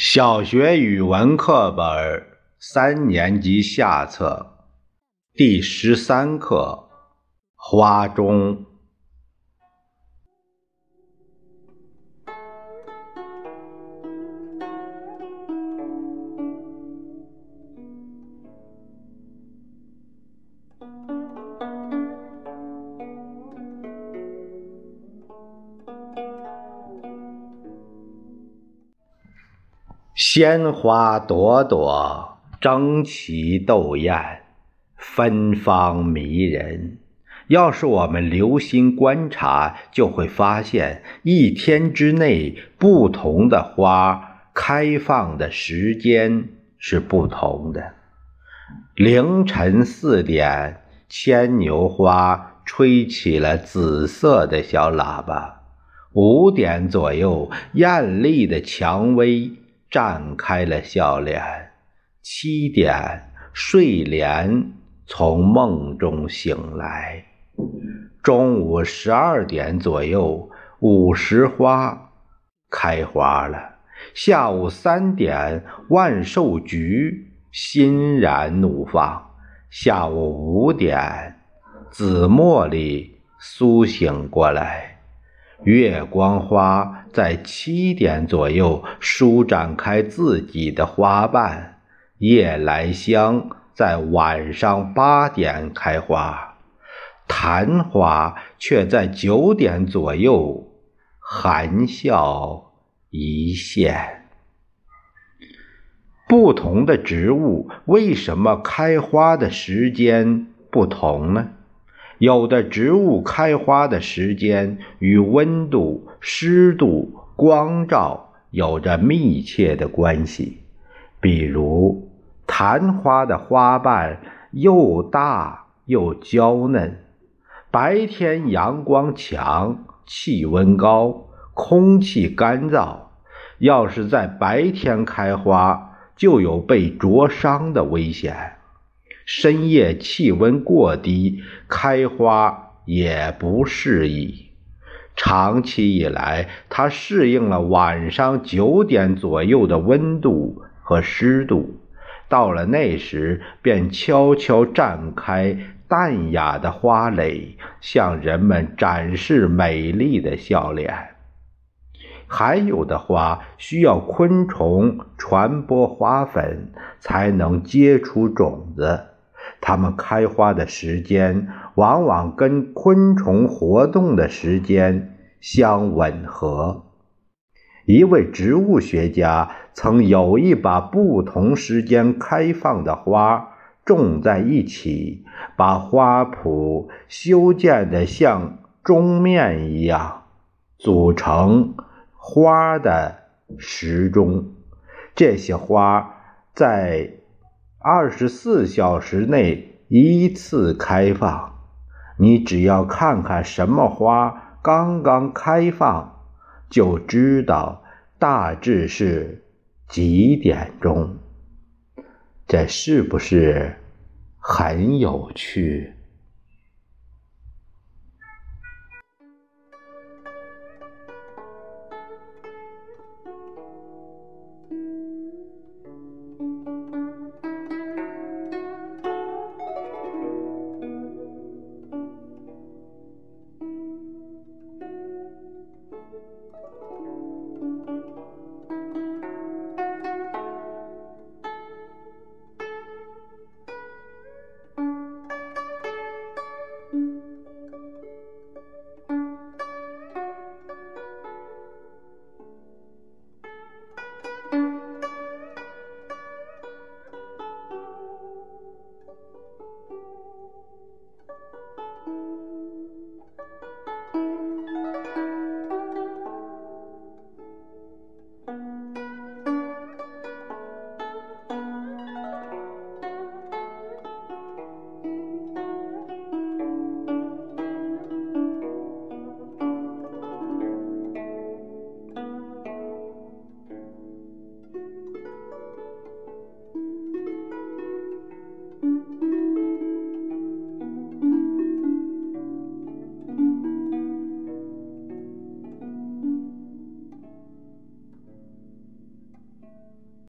小学语文课本三年级下册第十三课《花钟》。鲜花朵朵，争奇斗艳，芬芳迷人。要是我们留心观察，就会发现，一天之内，不同的花开放的时间是不同的。凌晨四点，牵牛花吹起了紫色的小喇叭；五点左右，艳丽的蔷薇。绽开了笑脸。七点，睡莲从梦中醒来。中午十二点左右，午时花开花了。下午三点，万寿菊欣然怒放。下午五点，紫茉莉苏醒过来。月光花在七点左右舒展开自己的花瓣，夜来香在晚上八点开花，昙花却在九点左右含笑一现。不同的植物为什么开花的时间不同呢？有的植物开花的时间与温度、湿度、光照有着密切的关系。比如，昙花的花瓣又大又娇嫩，白天阳光强，气温高，空气干燥，要是在白天开花，就有被灼伤的危险。深夜气温过低，开花也不适宜。长期以来，它适应了晚上九点左右的温度和湿度，到了那时便悄悄绽开淡雅的花蕾，向人们展示美丽的笑脸。还有的花需要昆虫传播花粉，才能结出种子。它们开花的时间往往跟昆虫活动的时间相吻合。一位植物学家曾有意把不同时间开放的花种在一起，把花圃修建的像钟面一样，组成花的时钟。这些花在。二十四小时内依次开放，你只要看看什么花刚刚开放，就知道大致是几点钟。这是不是很有趣？